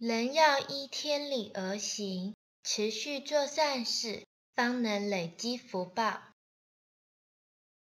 人要依天理而行持续做善事方能累积福报。